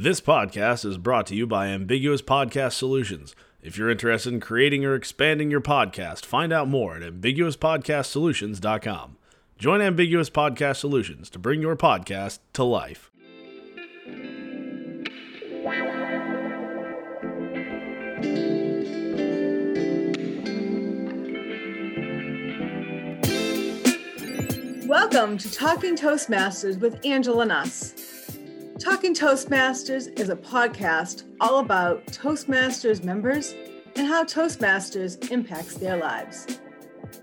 This podcast is brought to you by Ambiguous Podcast Solutions. If you're interested in creating or expanding your podcast, find out more at ambiguouspodcastsolutions.com. Join Ambiguous Podcast Solutions to bring your podcast to life. Welcome to Talking Toastmasters with Angela Nuss. Talking Toastmasters is a podcast all about Toastmasters members and how Toastmasters impacts their lives.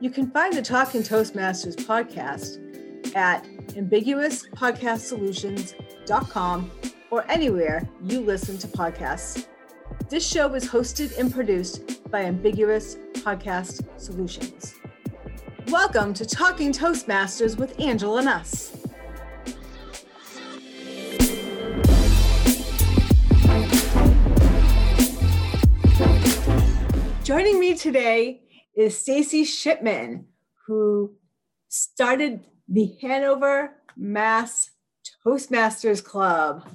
You can find the Talking Toastmasters podcast at ambiguouspodcastsolutions.com or anywhere you listen to podcasts. This show is hosted and produced by Ambiguous Podcast Solutions. Welcome to Talking Toastmasters with Angela Nuss. Joining me today is Stacey Shipman, who started the Hanover Mass Toastmasters Club.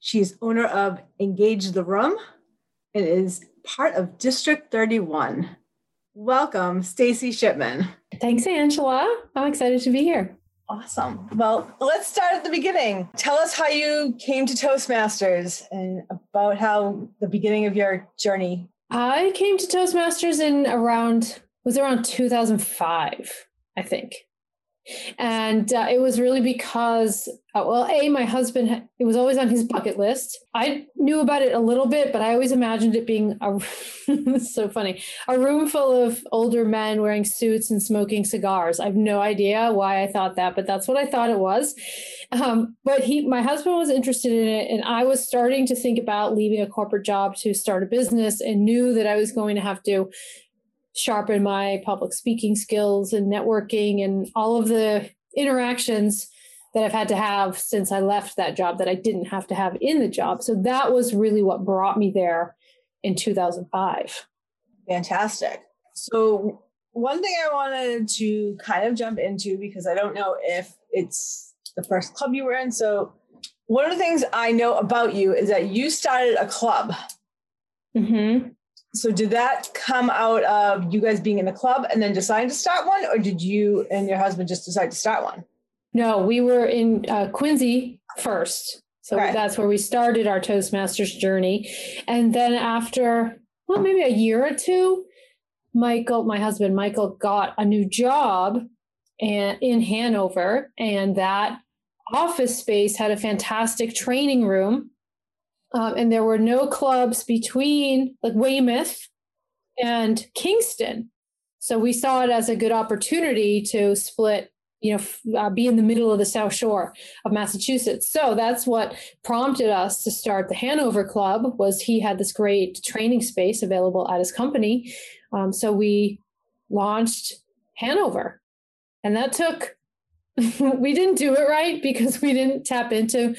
She's owner of Engage the Room and is part of District 31. Welcome, Stacey Shipman. Thanks, Angela. I'm excited to be here. Awesome. Well, let's start at the beginning. Tell us how you came to Toastmasters and about how the beginning of your journey. I came to Toastmasters in around was around 2005, I think and uh, it was really because uh, well a my husband it was always on his bucket list. I knew about it a little bit but i always imagined it being a so funny. A room full of older men wearing suits and smoking cigars. I have no idea why i thought that but that's what i thought it was. Um, but he my husband was interested in it and i was starting to think about leaving a corporate job to start a business and knew that i was going to have to sharpen my public speaking skills and networking and all of the interactions that I've had to have since I left that job that I didn't have to have in the job. So that was really what brought me there in 2005. Fantastic. So, one thing I wanted to kind of jump into because I don't know if it's the first club you were in. So, one of the things I know about you is that you started a club. Mm-hmm. So did that come out of you guys being in the club and then deciding to start one, or did you and your husband just decide to start one? No, we were in uh, Quincy first. So okay. that's where we started our Toastmasters journey. And then after, well, maybe a year or two, Michael, my husband, Michael, got a new job and in Hanover. And that office space had a fantastic training room um, and there were no clubs between like Weymouth and Kingston. So we saw it as a good opportunity to split, you know, uh, be in the middle of the South Shore of Massachusetts. So that's what prompted us to start the Hanover Club. Was he had this great training space available at his company, um, so we launched Hanover, and that took. we didn't do it right because we didn't tap into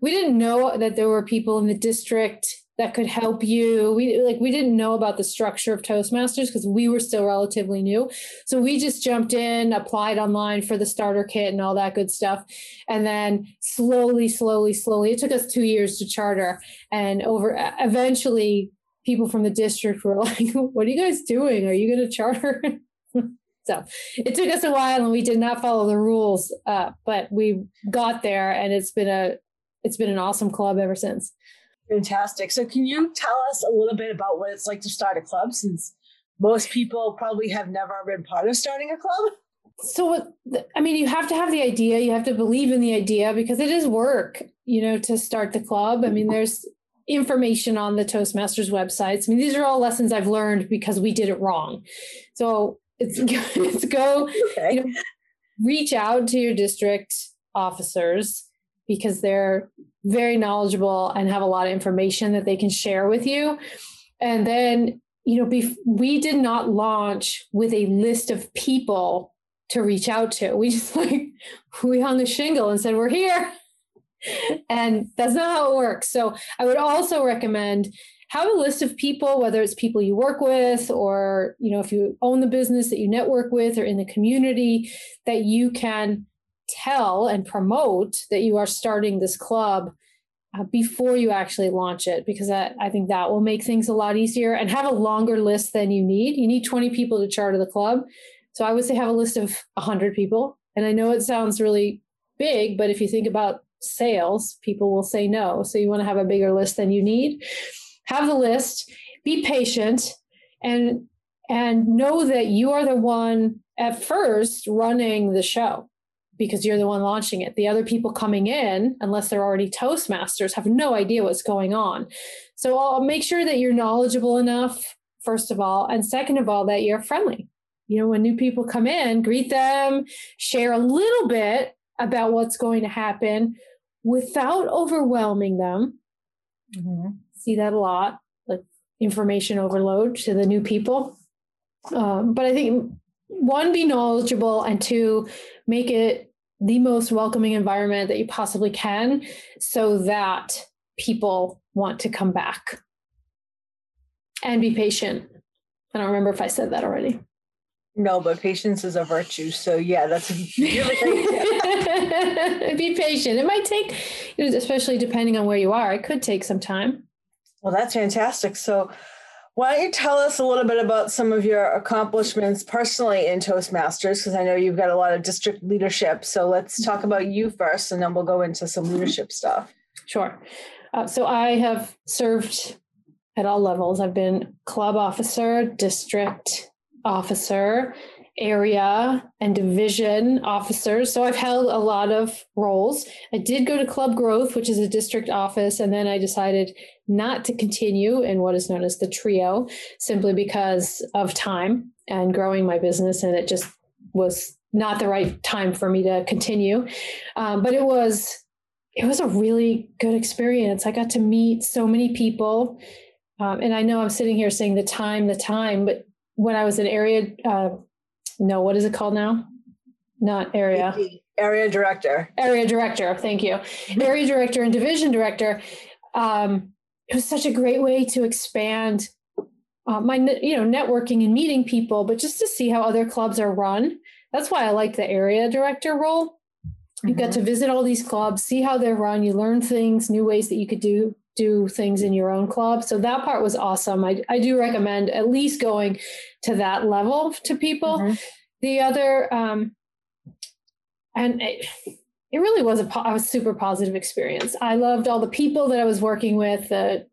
we didn't know that there were people in the district that could help you. We like we didn't know about the structure of Toastmasters because we were still relatively new. So we just jumped in, applied online for the starter kit and all that good stuff. And then slowly, slowly, slowly, it took us two years to charter. And over eventually people from the district were like, What are you guys doing? Are you gonna charter? so it took us a while and we did not follow the rules. Uh, but we got there and it's been a it's been an awesome club ever since. Fantastic. So, can you tell us a little bit about what it's like to start a club since most people probably have never been part of starting a club? So, I mean, you have to have the idea, you have to believe in the idea because it is work, you know, to start the club. I mean, there's information on the Toastmasters websites. I mean, these are all lessons I've learned because we did it wrong. So, it's, it's go, okay. you know, reach out to your district officers because they're very knowledgeable and have a lot of information that they can share with you. And then, you know, bef- we did not launch with a list of people to reach out to. We just like, we hung a shingle and said, we're here. and that's not how it works. So I would also recommend have a list of people whether it's people you work with or you know if you own the business that you network with or in the community that you can tell and promote that you are starting this club uh, before you actually launch it because I, I think that will make things a lot easier and have a longer list than you need. You need 20 people to charter the club. So I would say have a list of 100 people. And I know it sounds really big, but if you think about sales, people will say no. So you want to have a bigger list than you need. Have the list, be patient, and and know that you are the one at first running the show because you're the one launching it. The other people coming in, unless they're already Toastmasters, have no idea what's going on. So I'll make sure that you're knowledgeable enough, first of all, and second of all, that you're friendly. You know, when new people come in, greet them, share a little bit about what's going to happen without overwhelming them. Mm-hmm. See that a lot, like information overload to the new people. Um, but I think one, be knowledgeable, and two, make it the most welcoming environment that you possibly can so that people want to come back. And be patient. I don't remember if I said that already. No, but patience is a virtue. So yeah, that's really be patient. It might take, especially depending on where you are, it could take some time. Well, that's fantastic. So why don't you tell us a little bit about some of your accomplishments personally in Toastmasters? Because I know you've got a lot of district leadership. So let's talk about you first, and then we'll go into some leadership stuff. Sure. Uh, so I have served at all levels. I've been club officer, district officer, area and division officers. So I've held a lot of roles. I did go to Club Growth, which is a district office, and then I decided not to continue in what is known as the trio simply because of time and growing my business. And it just was not the right time for me to continue. Um, but it was, it was a really good experience. I got to meet so many people. Um, and I know I'm sitting here saying the time, the time, but when I was in area, uh, no, what is it called now? Not area. Area director. Area director. Thank you. Area director and division director. Um, it was such a great way to expand uh, my you know networking and meeting people but just to see how other clubs are run that's why i like the area director role you mm-hmm. get to visit all these clubs see how they're run you learn things new ways that you could do do things in your own club so that part was awesome i, I do recommend at least going to that level to people mm-hmm. the other um, and it, it really was a, a super positive experience. I loved all the people that I was working with, the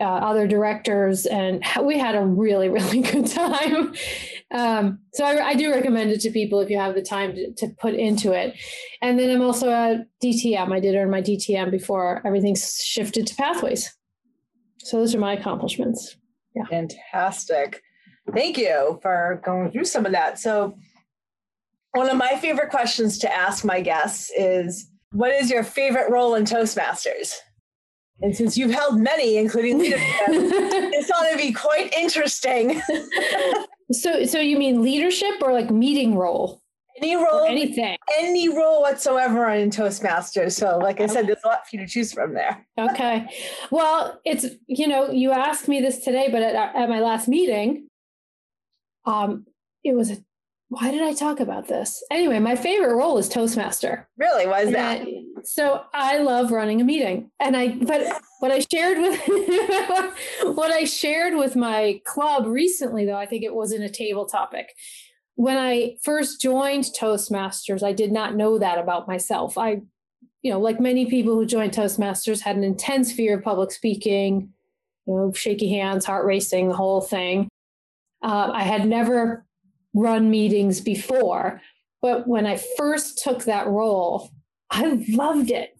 uh, other directors, and we had a really, really good time. Um, so I, I, do recommend it to people if you have the time to, to, put into it. And then I'm also a DTM. I did earn my DTM before everything shifted to Pathways. So those are my accomplishments. Yeah. Fantastic. Thank you for going through some of that. So one of my favorite questions to ask my guests is what is your favorite role in Toastmasters? And since you've held many, including leadership, it's going to be quite interesting. so, so you mean leadership or like meeting role? Any role, or anything, any role whatsoever in Toastmasters. So, like I said, there's a lot for you to choose from there. okay. Well, it's you know, you asked me this today, but at, at my last meeting, um, it was a why did I talk about this? Anyway, my favorite role is Toastmaster. Really? Why is and that? I, so I love running a meeting. And I but what I shared with what I shared with my club recently though, I think it was in a table topic. When I first joined Toastmasters, I did not know that about myself. I you know, like many people who joined Toastmasters had an intense fear of public speaking, you know, shaky hands, heart racing, the whole thing. Uh, I had never run meetings before. But when I first took that role, I loved it.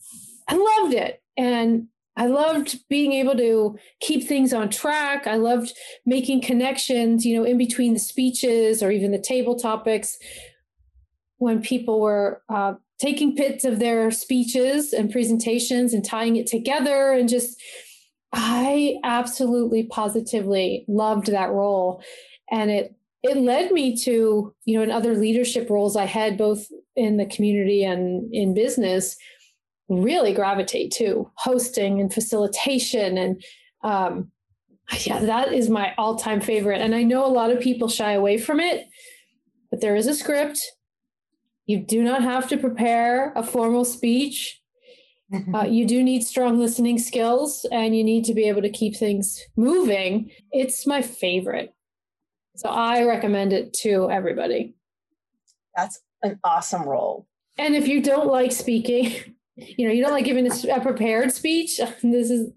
I loved it. And I loved being able to keep things on track. I loved making connections, you know, in between the speeches or even the table topics when people were uh, taking bits of their speeches and presentations and tying it together and just I absolutely positively loved that role and it it led me to you know in other leadership roles i had both in the community and in business really gravitate to hosting and facilitation and um, yeah that is my all-time favorite and i know a lot of people shy away from it but there is a script you do not have to prepare a formal speech Mm-hmm. Uh, you do need strong listening skills and you need to be able to keep things moving. It's my favorite. So I recommend it to everybody. That's an awesome role. And if you don't like speaking, you know, you don't like giving a, prepared speech, this is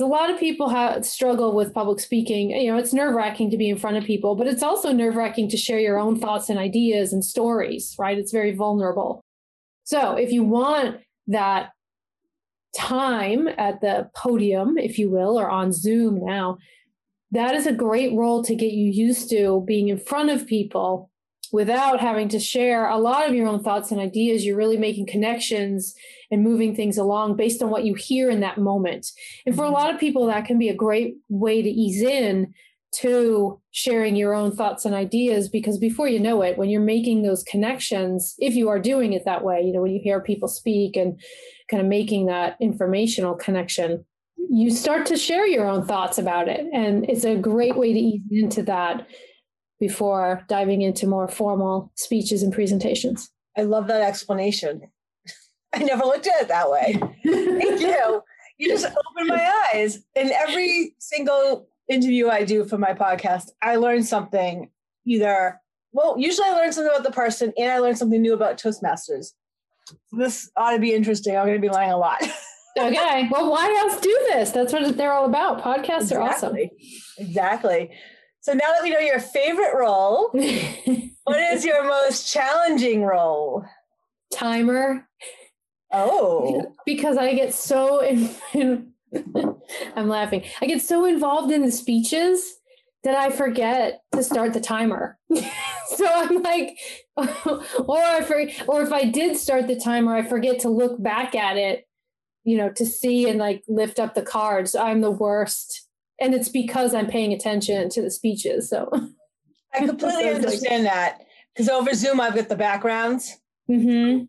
a lot of people have struggle with public speaking. You know, it's nerve wracking to be in front of people, but it's also nerve wracking to share your own thoughts and ideas and stories, right? It's very vulnerable. So if you want that time at the podium, if you will, or on Zoom now, that is a great role to get you used to being in front of people without having to share a lot of your own thoughts and ideas. You're really making connections and moving things along based on what you hear in that moment. And for a mm-hmm. lot of people, that can be a great way to ease in to sharing your own thoughts and ideas because before you know it when you're making those connections if you are doing it that way you know when you hear people speak and kind of making that informational connection you start to share your own thoughts about it and it's a great way to ease into that before diving into more formal speeches and presentations i love that explanation i never looked at it that way thank you you just opened my eyes in every single interview I do for my podcast, I learn something either, well, usually I learn something about the person and I learn something new about Toastmasters. This ought to be interesting. I'm going to be learning a lot. okay. Well, why else do this? That's what they're all about. Podcasts exactly. are awesome. Exactly. So now that we know your favorite role, what is your most challenging role? Timer. Oh. Because I get so in, I'm laughing. I get so involved in the speeches that I forget to start the timer. so I'm like, or I for, or if I did start the timer, I forget to look back at it, you know, to see and like lift up the cards. I'm the worst, and it's because I'm paying attention to the speeches. So I completely understand that because over Zoom I've got the backgrounds. Mm-hmm.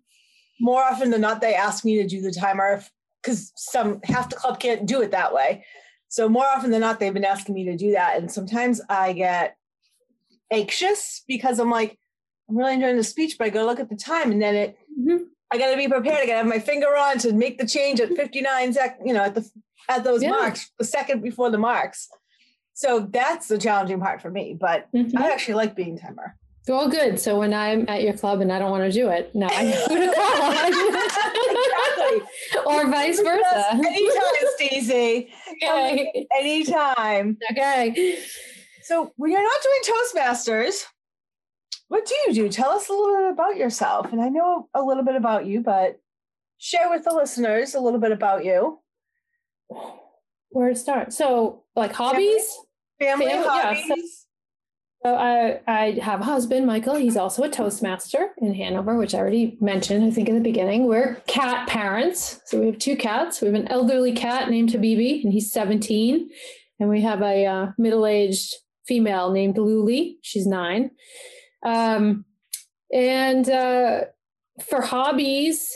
More often than not, they ask me to do the timer because some half the club can't do it that way. So more often than not, they've been asking me to do that. And sometimes I get anxious because I'm like, I'm really enjoying the speech, but I go look at the time and then it mm-hmm. I gotta be prepared. I gotta have my finger on to make the change at 59 sec, you know, at the at those yeah. marks, the second before the marks. So that's the challenging part for me. But mm-hmm. I actually like being timer. Well, good. So when I'm at your club and I don't want to do it, now I know to call. or vice versa. Anytime, Stacey. Okay. Anytime. Okay. So when you're not doing Toastmasters, what do you do? Tell us a little bit about yourself. And I know a little bit about you, but share with the listeners a little bit about you. Where to start? So, like hobbies? Family, family, family hobbies. Yeah, so- so I, I have a husband, Michael. He's also a Toastmaster in Hanover, which I already mentioned, I think, in the beginning. We're cat parents. So we have two cats. We have an elderly cat named Habibi, and he's 17. And we have a uh, middle aged female named Luli. She's nine. Um, and uh, for hobbies,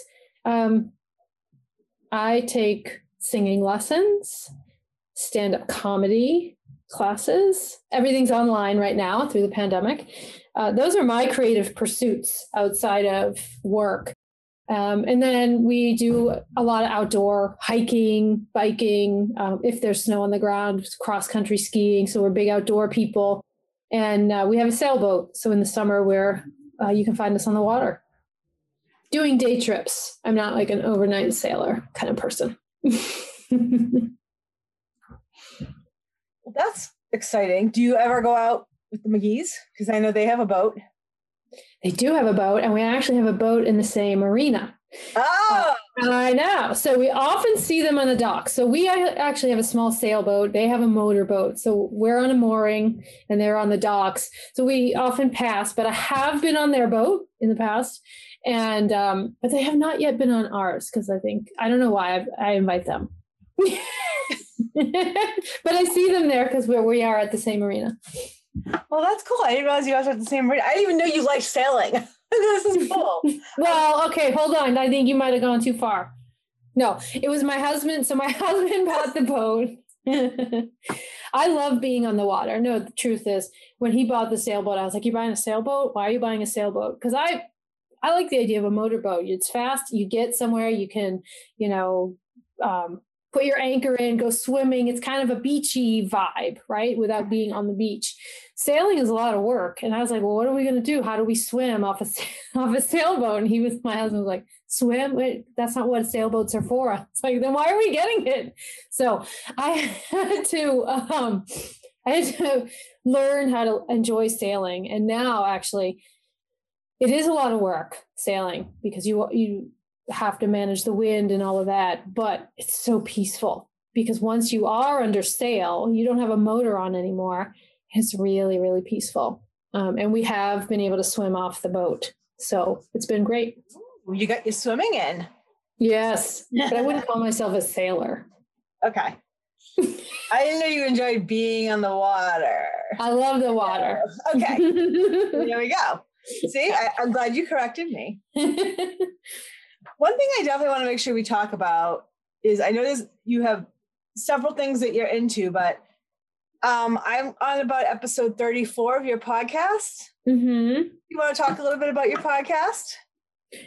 um, I take singing lessons, stand up comedy, classes. Everything's online right now through the pandemic. Uh, those are my creative pursuits outside of work. Um, and then we do a lot of outdoor hiking, biking, um, if there's snow on the ground, cross country skiing. So we're big outdoor people. And uh, we have a sailboat. So in the summer, where uh, you can find us on the water doing day trips. I'm not like an overnight sailor kind of person. That's exciting. Do you ever go out with the McGee's? Because I know they have a boat. They do have a boat, and we actually have a boat in the same arena. Oh, I know. So we often see them on the dock. So we actually have a small sailboat. They have a motorboat. So we're on a mooring and they're on the docks. So we often pass, but I have been on their boat in the past. And, um, but they have not yet been on ours because I think, I don't know why I've, I invite them. but I see them there because we we are at the same arena. Well, that's cool. I didn't realize you guys were at the same arena. I didn't even know you liked sailing. this is cool. well, okay, hold on. I think you might have gone too far. No, it was my husband. So my husband bought the boat. I love being on the water. No, the truth is, when he bought the sailboat, I was like, "You're buying a sailboat? Why are you buying a sailboat?" Because I, I like the idea of a motorboat. It's fast. You get somewhere. You can, you know, um, put your anchor in, go swimming. It's kind of a beachy vibe, right? Without being on the beach. Sailing is a lot of work. And I was like, well, what are we going to do? How do we swim off a, off a sailboat? And he was, my husband was like, swim? Wait, that's not what sailboats are for. It's like, then why are we getting it? So I had to, um, I had to learn how to enjoy sailing. And now actually, it is a lot of work sailing because you you have to manage the wind and all of that, but it's so peaceful because once you are under sail, you don't have a motor on anymore. It's really, really peaceful. Um, and we have been able to swim off the boat. So it's been great. You got your swimming in. Yes. But I wouldn't call myself a sailor. Okay. I didn't know you enjoyed being on the water. I love the water. Okay. there we go. See, I, I'm glad you corrected me. One thing I definitely want to make sure we talk about is I notice you have several things that you're into, but um, I'm on about episode 34 of your podcast. Mm-hmm. You want to talk a little bit about your podcast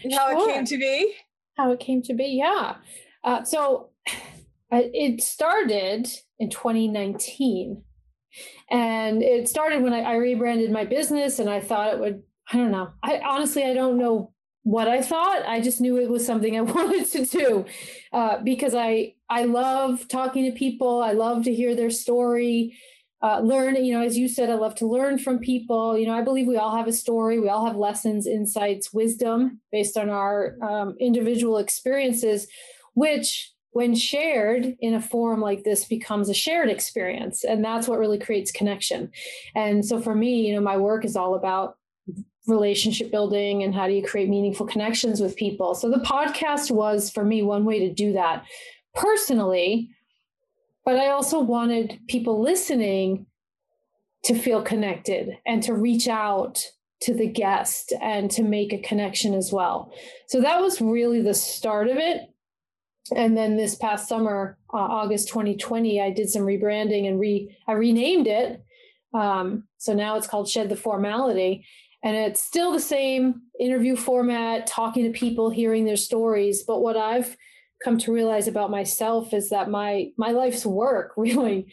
and how Sure. it came to be? How it came to be, yeah. Uh, so it started in 2019. And it started when I, I rebranded my business and I thought it would, I don't know. I honestly, I don't know what I thought. I just knew it was something I wanted to do uh, because I, I love talking to people. I love to hear their story. Uh, learn, you know, as you said, I love to learn from people. You know, I believe we all have a story. We all have lessons, insights, wisdom based on our um, individual experiences, which when shared in a forum like this becomes a shared experience and that's what really creates connection and so for me you know my work is all about relationship building and how do you create meaningful connections with people so the podcast was for me one way to do that personally but i also wanted people listening to feel connected and to reach out to the guest and to make a connection as well. So that was really the start of it. And then this past summer uh, august 2020 i did some rebranding and re i renamed it. Um, so now it's called shed the formality. And it's still the same interview format talking to people hearing their stories. But what i've come to realize about myself is that my my life's work really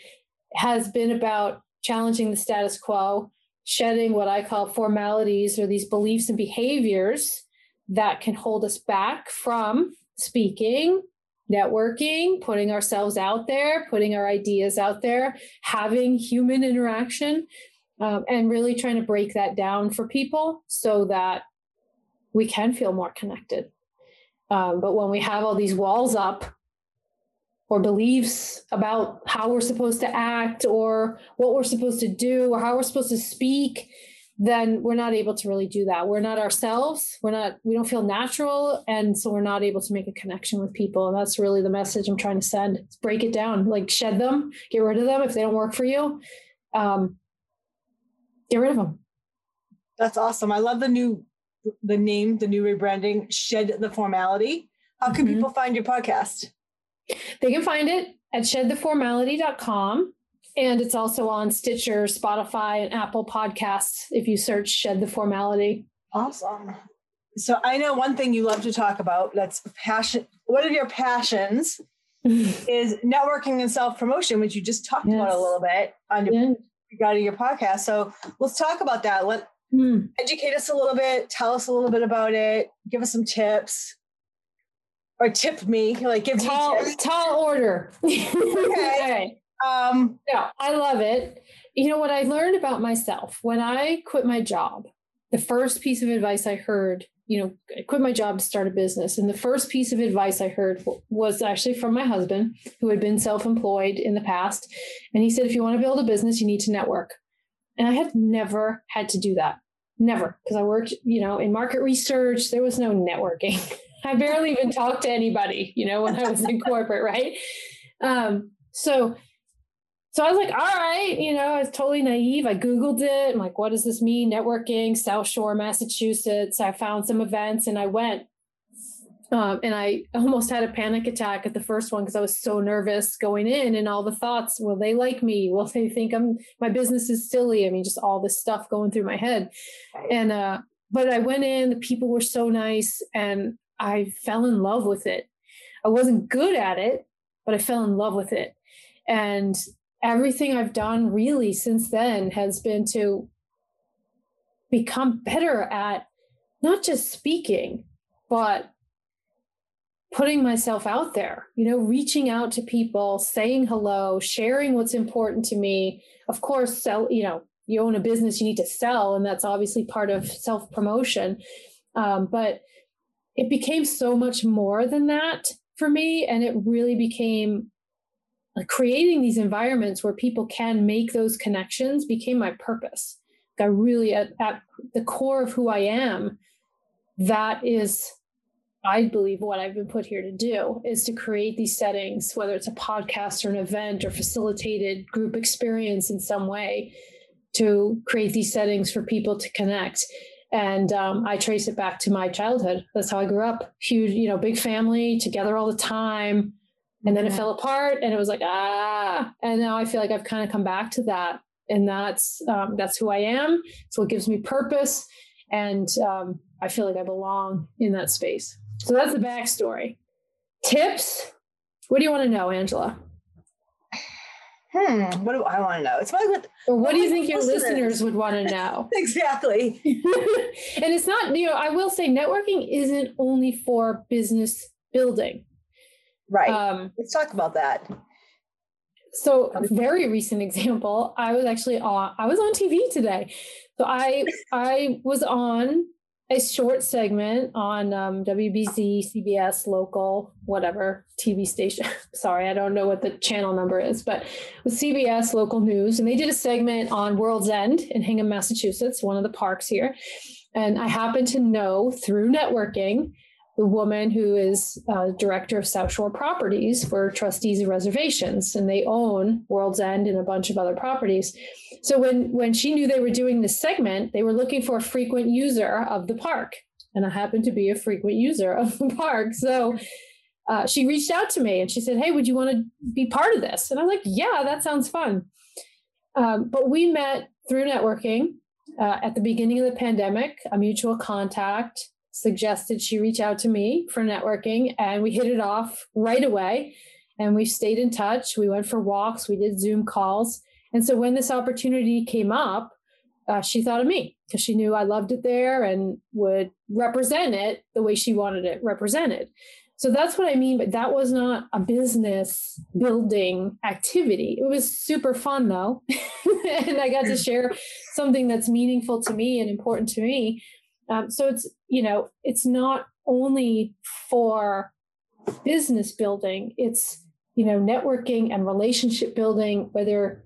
has been about challenging the status quo shedding what i call formalities or these beliefs and behaviors that can hold us back from speaking networking, putting ourselves out there, putting our ideas out there, having human interaction, um, and really trying to break that down for people so that we can feel more connected. Um, but when we have all these walls up, or beliefs about how we're supposed to act, or what we're supposed to do, or how we're supposed to speak, then we're not able to really do that. We're not ourselves. We're not, we don't feel natural. And so we're not able to make a connection with people. And that's really the message I'm trying to send. It's break it down, like shed them, get rid of them if they don't work for you. Um, get rid of them. That's awesome. I love the new the name, the new rebranding, Shed the Formality. How can Mhm. people find your podcast? They can find it at shedtheformality.com. And it's also on Stitcher, Spotify, and Apple Podcasts if you search Shed the Formality. Awesome. So I know one thing you love to talk about. That's passion. One of your passions is networking and self promotion, which you just talked about a little bit on your, Yeah. regarding your podcast. So let's talk about that. Let Hmm. educate us a little bit. Tell us a little bit about it. Give us some tips, or tip me. Like give me Tall, tips. tall order. okay. Um, No, I love it. You know what I learned about myself when I quit my job, the first piece of advice I heard, you know, I quit my job to start a business. And the first piece of advice I heard was actually from my husband, who had been self employed in the past. And he said, if you want to build a business, you need to network. And I had never had to do that. Never. Because I worked, you know, in market research, there was no networking. I barely even talked to anybody, you know, when I was in corporate, right? Um, so so I was like, all right, you know, I was totally naive. I Googled it. I'm like, what does this mean? Networking, South Shore, Massachusetts. I found some events and I went. Um, and I almost had a panic attack at the first one because I was so nervous going in and all the thoughts will they like me? Will they think I'm my business is silly? I mean, just all this stuff going through my head. And uh, but I went in, the people were so nice, and I fell in love with it. I wasn't good at it, but I fell in love with it. And everything I've done really since then has been to become better at not just speaking, but putting myself out there, you know, reaching out to people, saying hello, sharing what's important to me. Of course, sell, you know, you own a business, you need to sell, and that's obviously part of self promotion. Um, but it became so much more than that for me. And it really became like creating these environments where people can make those connections became my purpose. I really, at, at the core of who I am, that is I believe what I've been put here to do is to create these settings, whether it's a podcast or an event or facilitated group experience in some way, to create these settings for people to connect. And um, I trace it back to my childhood. That's how I grew up. Huge, you know, big family, together all the time. And then it fell apart, and it was like ah. And now I feel like I've kind of come back to that, and that's um, that's who I am. So it gives me purpose, and um, I feel like I belong in that space. So that's the backstory. Tips? What do you want to know, Angela? Hmm, what do I want to know? It's my what, or what, do you think your listeners? listeners would want to know? exactly. and it's not, you know, I will say networking isn't only for business building. Right. Um, Let's talk about that. So, very recent example, I was actually on I was on TV today. So I I was on a short segment on um, WBZ, CBS, local, whatever TV station. Sorry, I don't know what the channel number is, but with CBS local news, and they did a segment on World's End in Hingham, Massachusetts, one of the parks here. And I happen to know through networking the woman who is uh, director of South Shore Properties for Trustees of Reservations, and they own World's End and a bunch of other properties. So when when she knew they were doing this segment, they were looking for a frequent user of the park, and I happened to be a frequent user of the park. So uh, she reached out to me and she said, "Hey, would you want to be part of this?" And I was like, "Yeah, that sounds fun." Um, but we met through networking uh, at the beginning of the pandemic, a mutual contact suggested she reach out to me for networking, and we hit it off right away. And we stayed in touch. We went for walks, we did Zoom calls. And so when this opportunity came up, uh, she thought of me because she knew I loved it there and would represent it the way she wanted it represented. So that's what I mean. But that was not a business building activity. It was super fun though. and I got to share something that's meaningful to me and important to me um, so it's, you know, it's not only for business building, it's, you know, networking and relationship building, whether,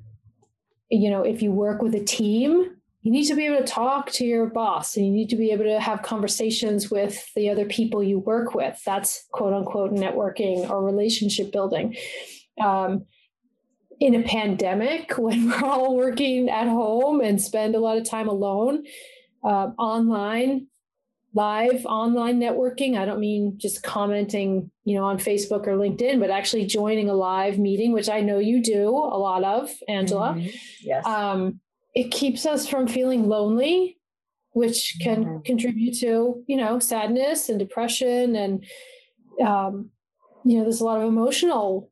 you know, if you work with a team, you need to be able to talk to your boss and you need to be able to have conversations with the other people you work with. That's quote unquote networking or relationship building. Um, in a pandemic, when we're all working at home and spend a lot of time alone, uh, online live online networking i don't mean just commenting you know on facebook or linkedin but actually joining a live meeting which i know you do a lot of angela mm-hmm. yes um, it keeps us from feeling lonely which can mm-hmm. contribute to you know sadness and depression and um, you know there's a lot of emotional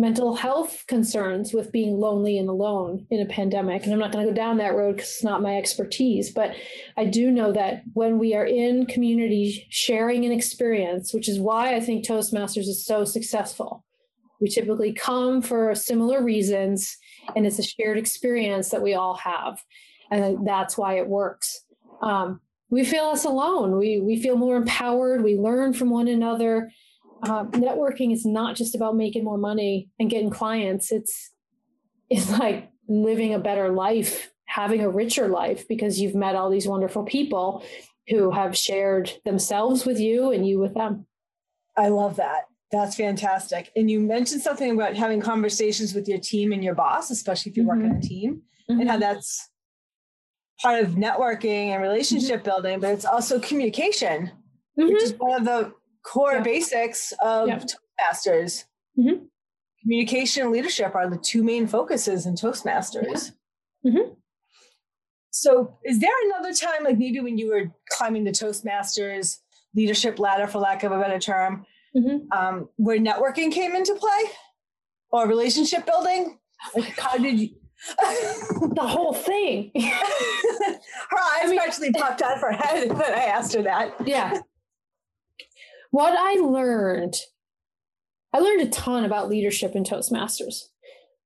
mental health concerns with being lonely and alone in a pandemic. And I'm not going to go down that road because it's not my expertise. But I do know that when we are in community sharing an experience, which is why I think Toastmasters is so successful, we typically come for similar reasons, and it's a shared experience that we all have. And that's why it works. Um, we feel less alone. We, we feel more empowered. We learn from one another uh, networking is not just about making more money and getting clients. It's it's like living a better life, having a richer life because you've met all these wonderful people who have shared themselves with you and you with them. I love that. That's fantastic. And you mentioned something about having conversations with your team and your boss, especially if you mm-hmm. work in a team, mm-hmm. and how mm-hmm. that's part of networking and relationship mm-hmm. building, but it's also communication, which is mm-hmm. one of the core yeah. basics of yeah. Toastmasters. Mm-hmm. Communication and leadership are the two main focuses in Toastmasters. Mm-hmm. so is there another time, like maybe when you were climbing the Toastmasters leadership ladder, for lack of a better term, mm-hmm. um, where networking came into play or relationship building? Like, how did you? the whole thing. her eyes I mean, actually popped out of her head when I asked her that. Yeah. What I learned, I learned a ton about leadership in Toastmasters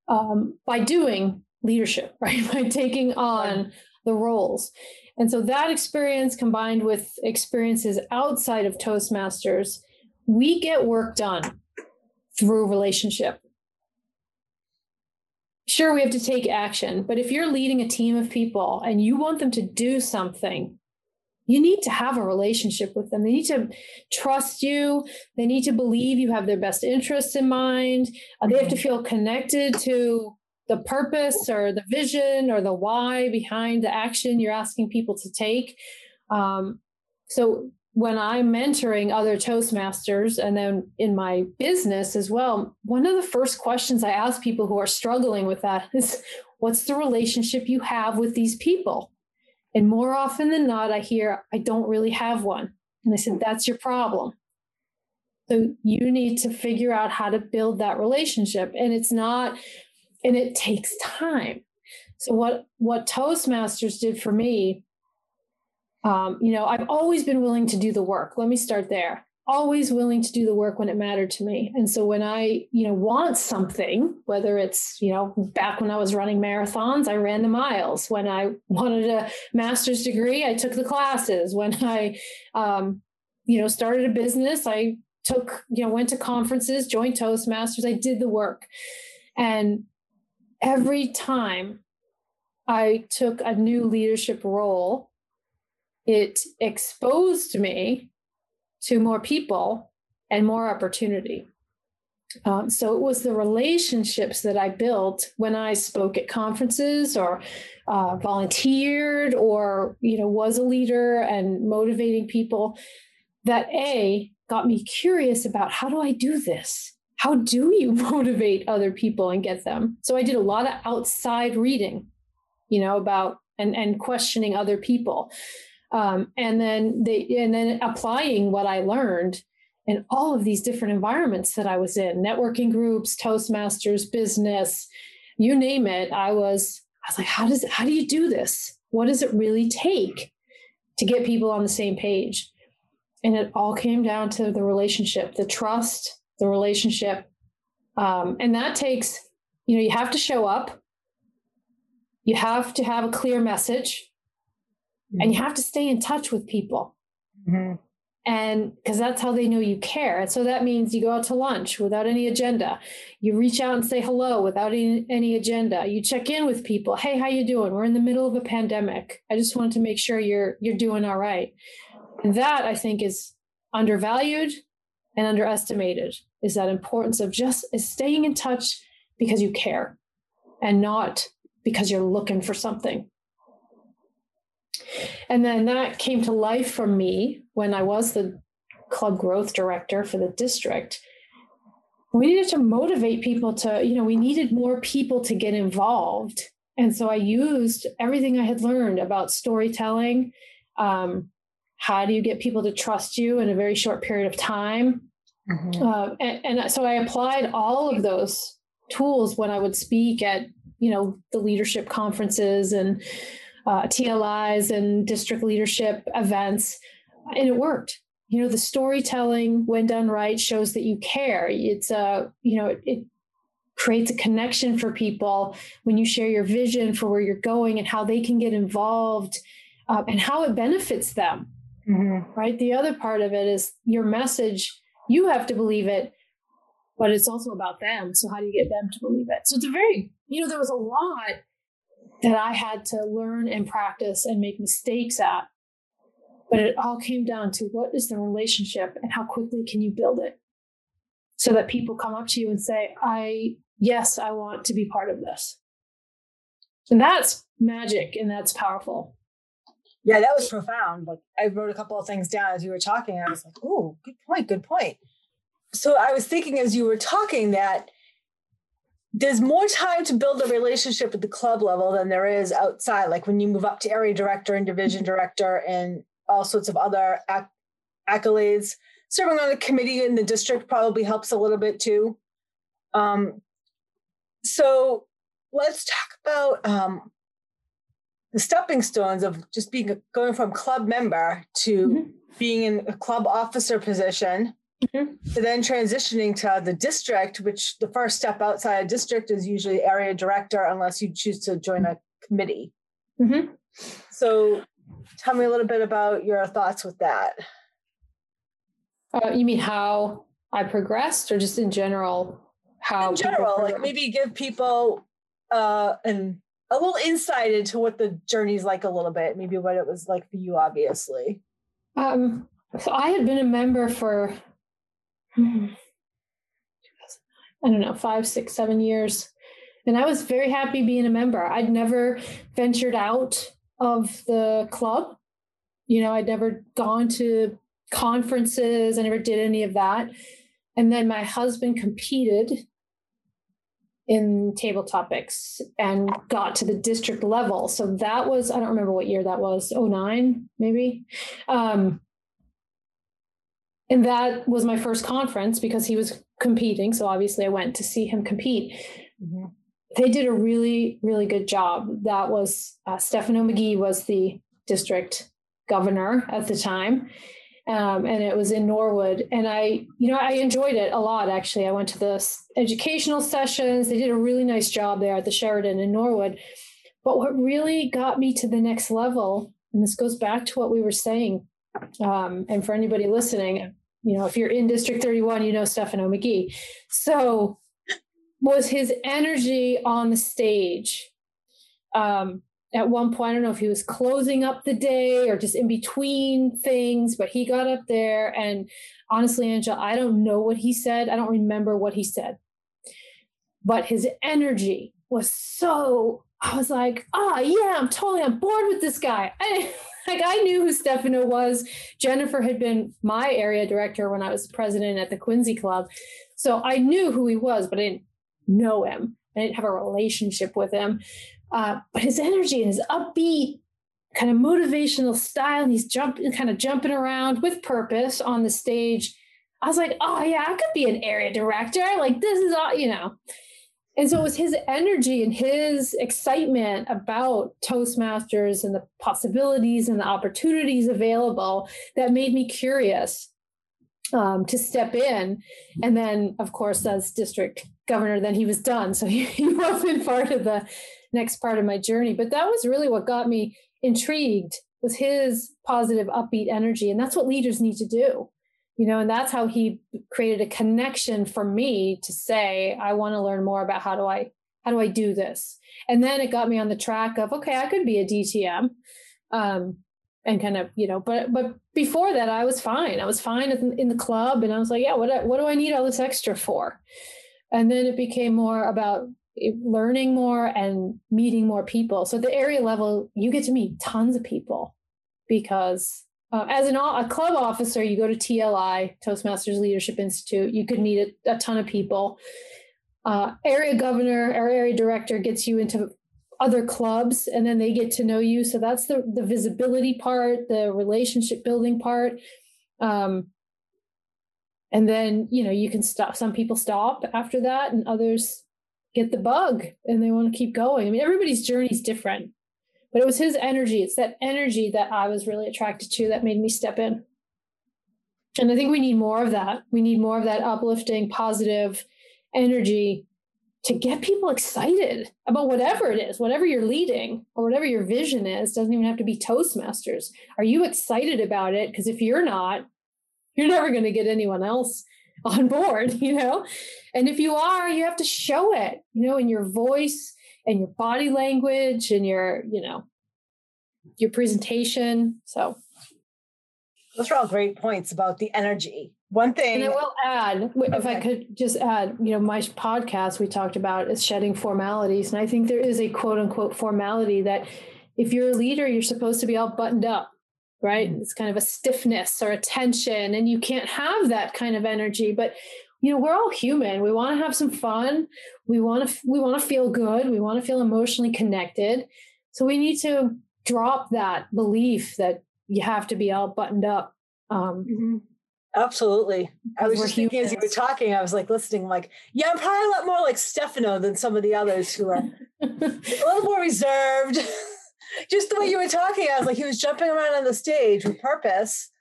um, by doing leadership, right? By taking on the roles. And so that experience combined with experiences outside of Toastmasters, we get work done through relationship. Sure, we have to take action, but if you're leading a team of people and you want them to do something, you need to have a relationship with them. They need to trust you. They need to believe you have their best interests in mind. Uh, they have to feel connected to the purpose or the vision or the why behind the action you're asking people to take. Um, so when I'm mentoring other Toastmasters and then in my business as well, one of the first questions I ask people who are struggling with that is what's the relationship you have with these people? And more often than not, I hear, I don't really have one. And I said, that's your problem. So you need to figure out how to build that relationship. And it's not and it takes time. So what what Toastmasters did for me, um, you know, I've always been willing to do the work. Let me start there. Always willing to do the work when it mattered to me. And so when I, you know, want something, whether it's, you know, back when I was running marathons, I ran the miles. When I wanted a master's degree, I took the classes. When I, um, you know, started a business, I took, you know, went to conferences, joined Toastmasters. I did the work. And every time I took a new leadership role, it exposed me to more people and more opportunity. Um, so it was the relationships that I built when I spoke at conferences or uh, volunteered or you know was a leader and motivating people that a got me curious about how do I do this how do you motivate other people and get them? So I did a lot of outside reading, you know, about and and questioning other people. Um, and then they and then applying what I learned in all of these different environments that I was in, networking groups, Toastmasters, business, you name it. I was I was like, how does how do you do this? What does it really take to get people on the same page? And it all came down to the relationship, the trust, the relationship. Um, and that takes, you know, you have to show up, you have to have a clear message, mm-hmm. and you have to stay in touch with people. Mm-hmm. And because that's how they know you care. And so that means you go out to lunch without any agenda. You reach out and say hello without any, any agenda. You check in with people. Hey, how you doing? We're in the middle of a pandemic. I just wanted to make sure you're you're doing all right. And that I think is undervalued and underestimated is that importance of just staying in touch because you care and not because you're looking for something. And then that came to life for me when I was the club growth director for the district. We needed to motivate people to, you know, we needed more people to get involved. And so I used everything I had learned about storytelling, um, how do you get people to trust you in a very short period of time? Mm-hmm. Uh, and, and so I applied all of those tools when I would speak at, you know, the leadership conferences and uh, TLIs and district leadership events, and it worked. You know, the storytelling, when done right, shows that you care. It's a, uh, you know, it, it creates a connection for people when you share your vision for where you're going and how they can get involved uh, and how it benefits them Mm-hmm. Right. The other part of it is your message, you have to believe it, but it's also about them. So, how do you get them to believe it? So, it's a very, you know, there was a lot that I had to learn and practice and make mistakes at. But it all came down to what is the relationship and how quickly can you build it so that people come up to you and say, I, yes, I want to be part of this. And that's magic and that's powerful. Yeah, that was profound. Like I wrote a couple of things down as you were talking. I was like, oh, good point, good point. So I was thinking as you were talking that there's more time to build a relationship at the club level than there is outside. Like when you move up to area director and division mm-hmm. director and all sorts of other acc- accolades. Serving on a committee in the district probably helps a little bit too. Um, so let's talk about um, the stepping stones of just being going from club member to mm-hmm. being in a club officer position mm-hmm. then transitioning to the district, which the first step outside a district is usually area director, unless you choose to join a committee. Mm-hmm. So tell me a little bit about your thoughts with that. Uh, you mean how I progressed, or just in general? How in general, like maybe give people uh, an a little insight into what the journey's like a little bit, maybe what it was like for you, obviously. Um, so I had been a member for hmm, I don't know, five, six, seven years. And I was very happy being a member. I'd never ventured out of the club. You know, I'd never gone to conferences, I never did any of that. And then my husband competed in table topics and got to the district level. So that was, I don't remember what year that was, 09 maybe. Um, and that was my first conference because he was competing. So obviously I went to see him compete. Mm-hmm. They did a really, really good job. That was uh, Stefano McGee was the district governor at the time um, and it was in Norwood. And I, you know, I enjoyed it a lot. Actually, I went to the educational sessions. They did a really nice job there at the Sheraton in Norwood. But what really got me to the next level, and this goes back to what we were saying, um, and for anybody listening, you know, if you're in District 31, you know Stefano McGee. So was his energy on the stage. Um, at one point, I don't know if he was closing up the day or just in between things, but he got up there and honestly, Angela, I don't know what he said. I don't remember what he said. But his energy was so, I was like, oh, yeah, I'm totally on board with this guy. I, like I knew who Stefano was. Jennifer had been my area director when I was president at the Quincy Club. So I knew who he was, but I didn't know him. I didn't have a relationship with him. Uh, but his energy and his upbeat kind of motivational style, and he's jumping, kind of jumping around with purpose on the stage. I was like, oh yeah, I could be an area director. Like this is all, you know. And so it was his energy and his excitement about Toastmasters and the possibilities and the opportunities available that made me curious um, to step in. And then, of course, as district governor, then he was done. So he, he wasn't part of the next part of my journey. But that was really what got me intrigued was his positive, upbeat energy. And that's what leaders need to do. You know, and that's how he created a connection for me to say, I want to learn more about how do I how do I do this? And then it got me on the track of, okay, I could be a DTM. Um, and kind of, you know, but but before that I was fine. I was fine in, the club and I was like, yeah, what what do I need all this extra for? And then it became more about learning more and meeting more people. So the area level, you get to meet tons of people because uh, as an a club officer, you go to TLI, Toastmasters Leadership Institute. You could meet a, a ton of people. Uh, area governor or area director gets you into other clubs, and then they get to know you. So that's the the visibility part, the relationship building part. Um, and then you know you can stop. Some people stop after that, and others get the bug and they want to keep going. I mean, everybody's journey is different, but it was his energy. It's that energy that I was really attracted to that made me step in. And I think we need more of that. We need more of that uplifting, positive energy to get people excited about whatever it is, whatever you're leading or whatever your vision is. Doesn't even have to be Toastmasters. Are you excited about it? Because if you're not, you're never going to get anyone else on board, you know? And if you are, you have to show it, you know, in your voice and your body language and your, you know, your presentation. So those are all great points about the energy. One thing and I will add, okay. if I could just add, you know, my podcast we talked about is shedding formalities. And I think there is a quote unquote formality that if you're a leader, you're supposed to be all buttoned up right? Mm-hmm. It's kind of a stiffness or a tension, and you can't have that kind of energy. But you know, we're all human. We want to have some fun. We want to we want to feel good. We want to feel emotionally connected. So we need to drop that belief that you have to be all buttoned up. Um, mm-hmm. Absolutely. I was just thinking as you were talking, I was like listening, like, yeah, I'm probably a lot more like Stefano than some of the others who are a little more reserved. just the way you were talking, I was like, he was jumping around on the stage with purpose.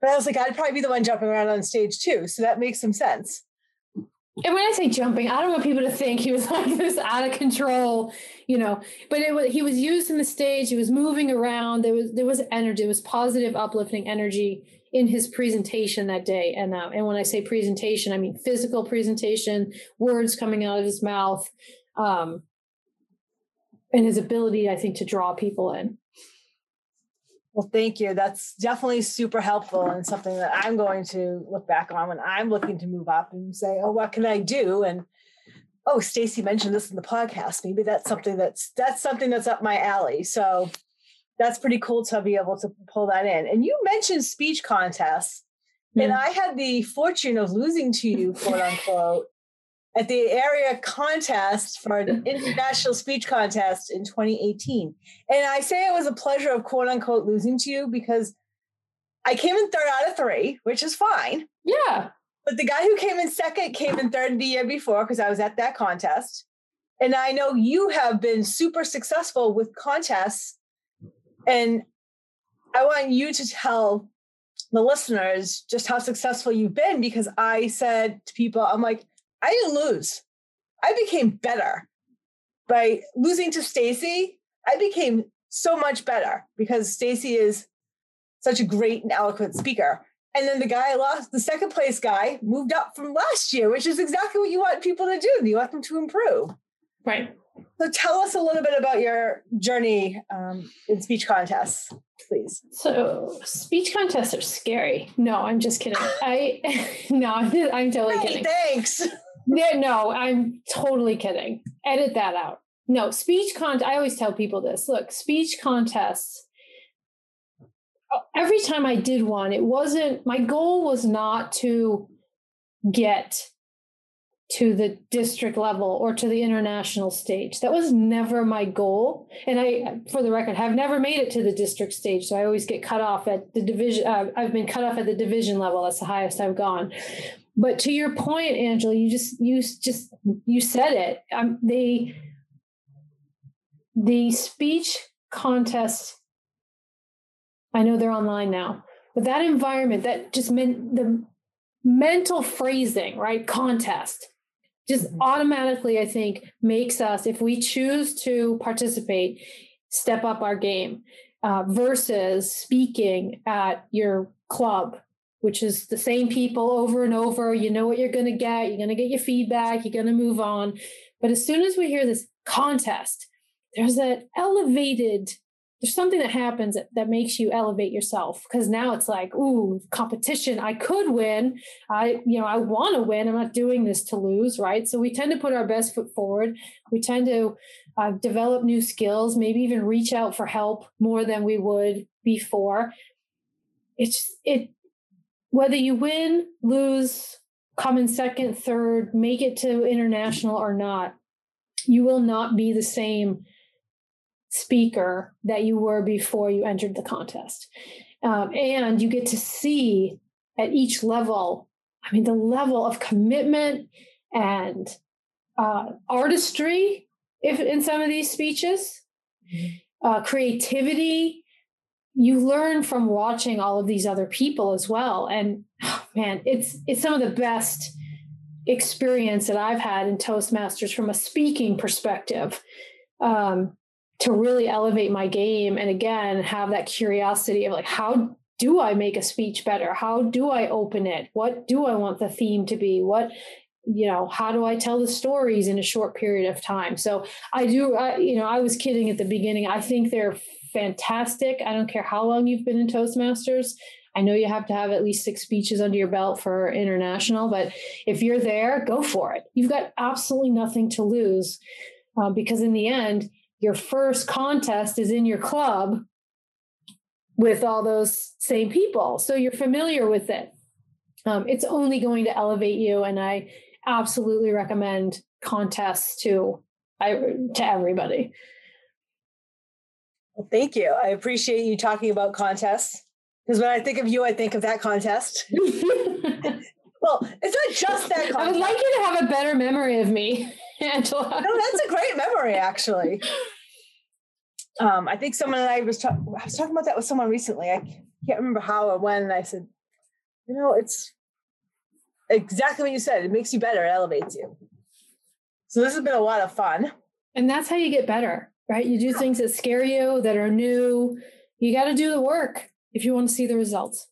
But I was like, I'd probably be the one jumping around on stage too. So that makes some sense. And when I say jumping, I don't want people to think he was like this out of control, you know. But it was he was using the stage. He was moving around. There was there was energy. There was positive, uplifting energy in his presentation that day. And uh, and when I say presentation, I mean physical presentation, words coming out of his mouth, um, and his ability, I think, to draw people in. Well, thank you. That's definitely super helpful and something that I'm going to look back on when I'm looking to move up and say, "Oh, what can I do?" And oh, Stacey mentioned this in the podcast. Maybe that's something that's that's something that's up my alley. So that's pretty cool to be able to pull that in. And you mentioned speech contests, mm-hmm. and I had the fortune of losing to you, quote unquote, at the area contest for an international speech contest in 2018. And I say it was a pleasure of quote unquote losing to you because I came in third out of three, which is fine. Yeah. But the guy who came in second came in third the year before because I was at that contest. And I know you have been super successful with contests and I want you to tell the listeners just how successful you've been because I said to people, I'm like, I didn't lose. I became better. By losing to Stacey, I became so much better because Stacey is such a great and eloquent speaker. And then the guy I lost, the second place guy, moved up from last year, which is exactly what you want people to do. You want them to improve. Right. So tell us a little bit about your journey um, in speech contests, please. So speech contests are scary. No, I'm just kidding. I no, I'm, I'm totally hey, kidding. Thanks. Yeah, no, I'm totally kidding. Edit that out. No, speech contest. I always tell people this. Look, speech contests. Every time I did one, it wasn't. My goal was not to get to the district level or to the international stage. That was never my goal. And I, for the record, have never made it to the district stage. So I always get cut off at the division. Uh, I've been cut off at the division level. That's the highest I've gone. But to your point, Angela, you just you just you said it. Um, the the speech contest. I know they're online now, but that environment that just meant the mental phrasing, right? Contest just mm-hmm. automatically, I think, makes us, if we choose to participate, step up our game uh, versus speaking at your club, which is the same people over and over. You know what you're going to get. You're going to get your feedback. You're going to move on. But as soon as we hear this contest, there's that elevated there's something that happens that, that makes you elevate yourself because now it's like ooh competition i could win i you know i want to win i'm not doing this to lose right so we tend to put our best foot forward we tend to uh, develop new skills maybe even reach out for help more than we would before it's it whether you win lose come in second third make it to international or not you will not be the same speaker that you were before you entered the contest. Um, and you get to see at each level, I mean, the level of commitment and uh, artistry if in some of these speeches, mm-hmm. uh, creativity. You learn from watching all of these other people as well, and oh, man, it's it's some of the best experience that I've had in Toastmasters from a speaking perspective. Um, to really elevate my game and again have that curiosity of like how do I make a speech better? How do I open it? What do I want the theme to be? What you know, how do I tell the stories in a short period of time? So I do, I, you know, I was kidding at the beginning. I think they're fantastic. I don't care how long you've been in Toastmasters. I know you have to have at least six speeches under your belt for international, but if you're there, go for it. You've got absolutely nothing to lose uh, because in the end, your first contest is in your club with all those same people. So you're familiar with it. um, it's only going to elevate you. And I absolutely recommend contests to I, to everybody. Well, thank you. I appreciate you talking about contests because when I think of you, I think of that contest. well, it's not just that contest. I would like you to have a better memory of me, Angela. No, that's a great memory, actually. Um, I think someone and I was, ta- I was talking about that with someone recently. I can't remember how or when. And I said, you know, it's exactly what you said. It makes you better. It elevates you. So this has been a lot of fun. And that's how you get better, right? You do things that scare you, that are new. You got to do the work if you want to see the results.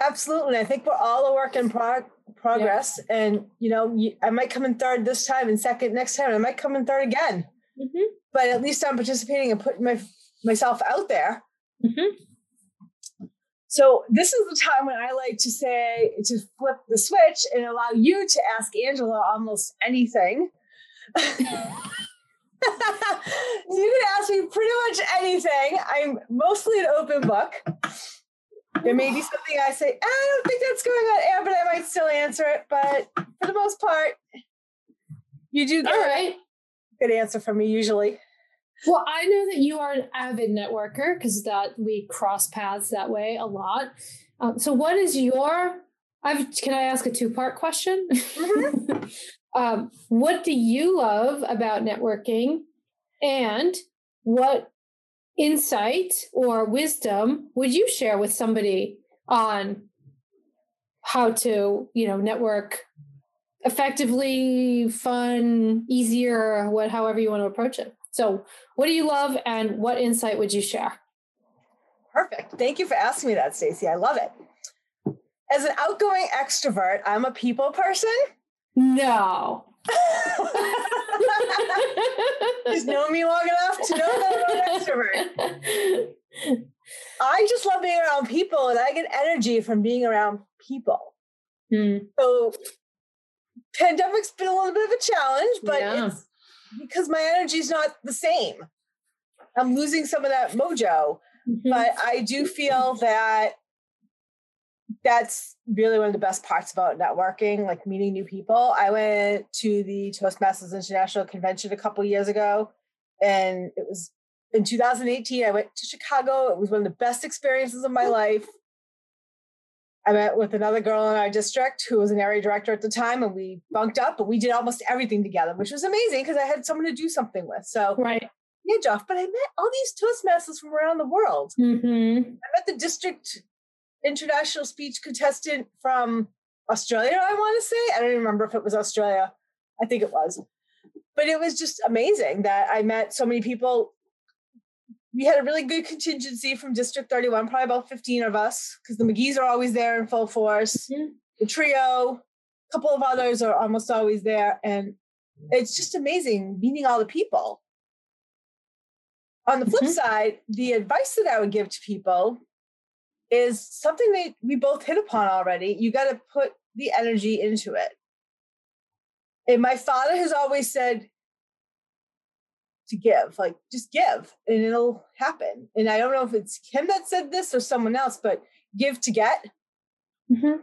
Absolutely. I think we're all a work in prog- progress. Yeah. And, you know, I might come in third this time and second next time. I might come in third again. Mm-hmm. But at least I'm participating and putting my, myself out there. Mm-hmm. So this is the time when I like to say to flip the switch and allow you to ask Angela almost anything. you can ask me pretty much anything. I'm mostly an open book. There may be something I say, I don't think that's going on air, but I might still answer it. But for the most part, you do get All right. good answer from me usually. Well, I know that you are an avid networker because that we cross paths that way a lot. Um, so, what is your? I've can I ask a two part question? Mm-hmm. um, what do you love about networking, and what insight or wisdom would you share with somebody on how to, you know, network effectively, fun, easier, what however you want to approach it? So, what do you love and what insight would you share? Perfect. Thank you for asking me that, Stacey. I love it. As an outgoing extrovert, I'm a people person. No. Just know me long enough to know that I'm an extrovert. I just love being around people and I get energy from being around people. Hmm. So pandemic's been a little bit of a challenge, but yeah. it's because my energy is not the same. I'm losing some of that mojo. Mm-hmm. But I do feel that that's really one of the best parts about networking, like meeting new people. I went to the Toastmasters International Convention a couple years ago, and it was in 2018. I went to Chicago. It was one of the best experiences of my life. I met with another girl in our district who was an area director at the time, and we bunked up and we did almost everything together, which was amazing because I had someone to do something with. So, right. Yeah, Jeff, but I met all these Toastmasters from around the world. Mm-hmm. I met the district international speech contestant from Australia, I want to say. I don't even remember if it was Australia. I think it was. But it was just amazing that I met so many people we had a really good contingency from District 31, probably about 15 of us, because the McGee's are always there in full force. Mm-hmm. The trio, a couple of others are almost always there. And it's just amazing meeting all the people. On the flip mm-hmm. side, the advice that I would give to people is something that we both hit upon already. You got to put the energy into it. And my father has always said, to give. Like just give and it'll happen. And I don't know if it's him that said this or someone else, but give to get. Mm-hmm.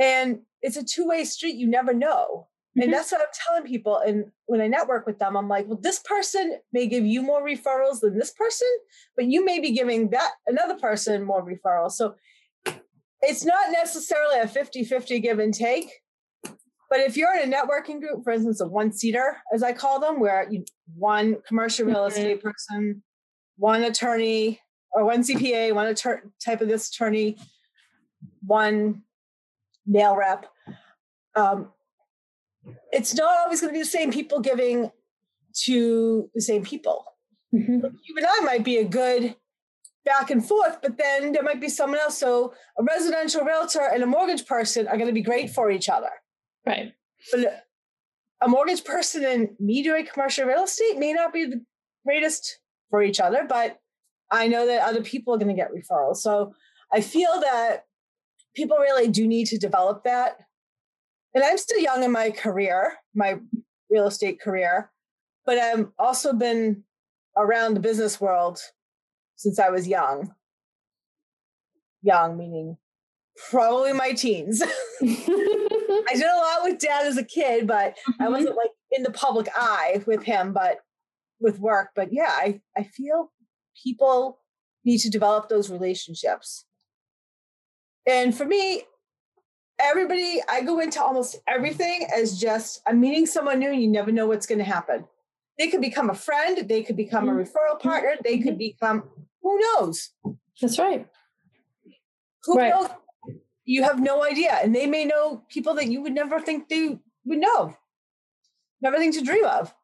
And it's a two way street. You never know. Mm-hmm. And that's what I'm telling people. And when I network with them, I'm like, well, this person may give you more referrals than this person, but you may be giving that another person more referrals. So it's not necessarily a 50 50 give and take. But if you're in a networking group, for instance, a one seater, as I call them, where you, one commercial real mm-hmm. estate person, one attorney, or one CPA, one attor- type of this attorney, one nail rep, um, it's not always going to be the same people giving to the same people. Mm-hmm. You and I might be a good back and forth, but then there might be someone else. So a residential realtor and a mortgage person are going to be great for each other. Right. But a mortgage person and me doing commercial real estate may not be the greatest for each other, but I know that other people are going to get referrals. So I feel that people really do need to develop that. And I'm still young in my career, my real estate career, but I've also been around the business world since I was young. Young meaning probably my teens. I did a lot with dad as a kid, but mm-hmm. I wasn't like in the public eye with him, but with work. But yeah, I, I feel people need to develop those relationships. And for me, everybody, I go into almost everything as just I'm meeting someone new and you never know what's going to happen. They could become a friend, they could become a mm-hmm. referral partner, they could mm-hmm. become who knows. That's right. Who right. knows? You have no idea. And they may know people that you would never think they would know. Never think to dream of.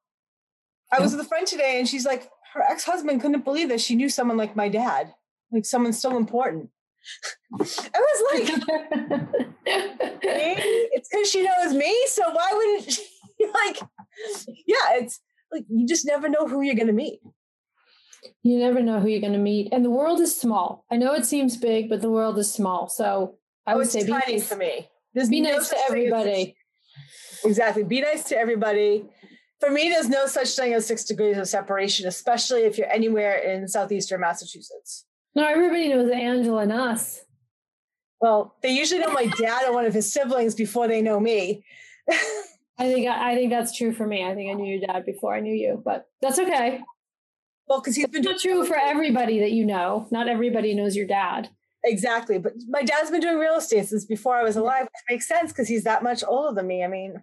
I was with a friend today and she's like, her ex-husband couldn't believe that she knew someone like my dad, like someone so important. I was like, it's because she knows me. So why wouldn't she like, yeah, it's like you just never know who you're going to meet. You never know who you're going to meet. And the world is small. I know it seems big, but the world is small. So I oh, would say be nice for me. There's be no nice to everybody. Exactly. Be nice to everybody. For me, there's no such thing as six degrees of separation, especially if you're anywhere in southeastern Massachusetts. No, everybody knows Angela and us. Well, they usually know my dad or one of his siblings before they know me. I think I think that's true for me. I think I knew your dad before I knew you, but that's okay. Well, because he's been not true for everybody that you know. Not everybody knows your dad. Exactly, but my dad's been doing real estate since before I was alive, which makes sense because he's that much older than me. I mean,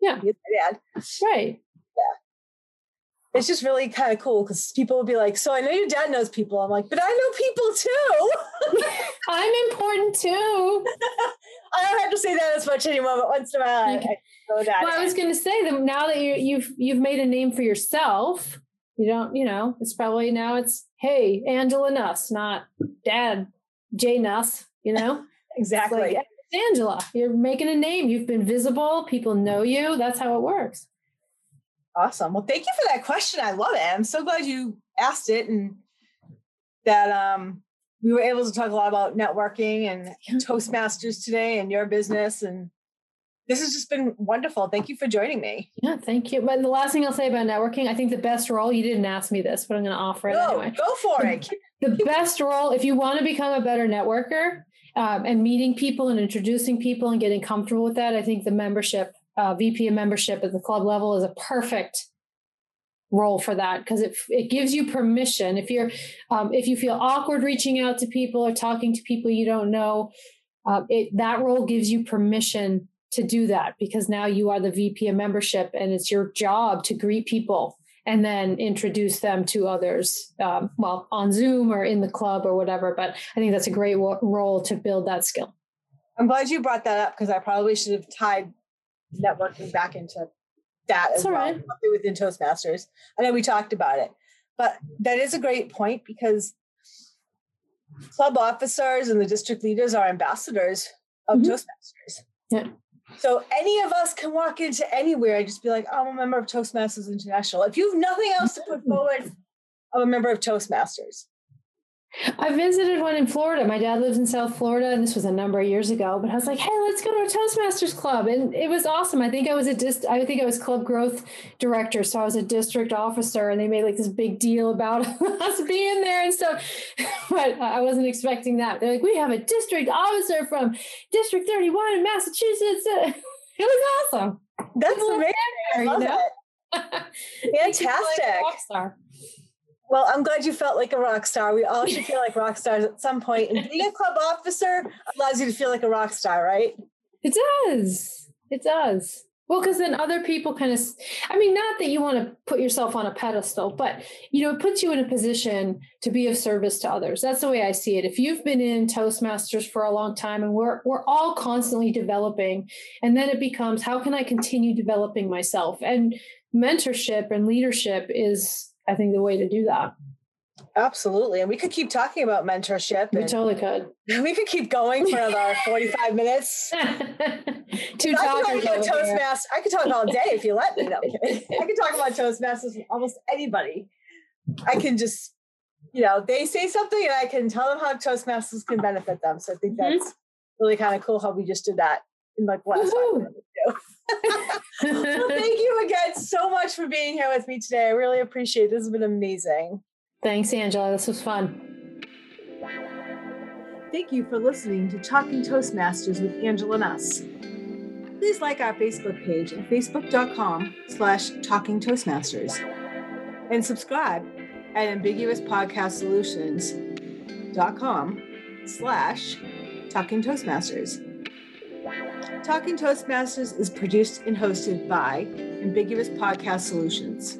yeah, he's my dad, right? Yeah. It's just really kind of cool because people will be like, "So I know your dad knows people." I'm like, "But I know people too. I'm important too." I don't have to say that as much anymore, but once in a while, okay. I, I Well, I was going to say that now that you, you've you've made a name for yourself, you don't, you know, it's probably now it's hey Angela Nuss, not Dad Jay Nuss. You know, exactly. Like, Angela, you're making a name. You've been visible. People know you. That's how it works. Awesome. Well, thank you for that question. I love it. I'm so glad you asked it and that um, we were able to talk a lot about networking and Toastmasters today and your business. And this has just been wonderful. Thank you for joining me. Yeah, thank you. But the last thing I'll say about networking, I think the best role, you didn't ask me this, but I'm going to offer it anyway. Go for it. The best role, if you want to become a better networker um, and meeting people and introducing people and getting comfortable with that, I think the membership uh, VP of membership at the club level is a perfect role for that because it it gives you permission. If you're um, if you feel awkward reaching out to people or talking to people you don't know uh, it that role gives you permission to do that because now you are the VP of membership and it's your job to greet people and then introduce them to others um, well on Zoom or in the club or whatever but I think that's a great wo- role to build that skill. I'm glad you brought that up because I probably should have tied networking back into that That's as well right. within Toastmasters. I know we talked about it, but that is a great point because club officers and the district leaders are ambassadors of mm-hmm. Toastmasters. Yeah. So any of us can walk into anywhere and just be like, oh, I'm a member of Toastmasters International. If you have nothing else to put mm-hmm. forward, I'm a member of Toastmasters. I visited one in Florida. My dad lives in South Florida, and this was a number of years ago. But I was like, "Hey, let's go to a Toastmasters club," and it was awesome. I think I was a dist- I think I was club growth director, so I was a district officer, and they made like this big deal about us being there and stuff. but I wasn't expecting that. They're like, "We have a district officer from District Thirty One in Massachusetts." It was awesome. That's amazing. There, you know? Fantastic. Well, I'm glad you felt like a rock star. We all should feel like rock stars at some point. And being a club officer allows you to feel like a rock star, right? It does. It does. Well, because then other people kind of, I mean, not that you want to put yourself on a pedestal, but you know, it puts you in a position to be of service to others. That's the way I see it. If you've been in Toastmasters for a long time and we're we're all constantly developing, and then it becomes how can I continue developing myself? And mentorship and leadership is I think the way to do that. Absolutely. And we could keep talking about mentorship. We totally could. We could keep going for another 45 minutes. Two. I could, Toastmasters. I could talk all day if you let me. No, I could talk about Toastmasters with almost anybody. I can just, you know, they say something and I can tell them how Toastmasters can benefit them. So I think mm-hmm. that's mm-hmm. really kind of cool how we just did that in like last well, thank you again so much for being here with me today. I really appreciate it. This has been amazing. Thanks, Angela. This was fun. Thank you for listening to Talking Toastmasters with Angela Nuss. Please like our Facebook page at facebook.com slash talking toastmasters and subscribe at ambiguouspodcastsolutions.com slash talking toastmasters. Talking Toastmasters is produced and hosted by Ambiguous Podcast Solutions.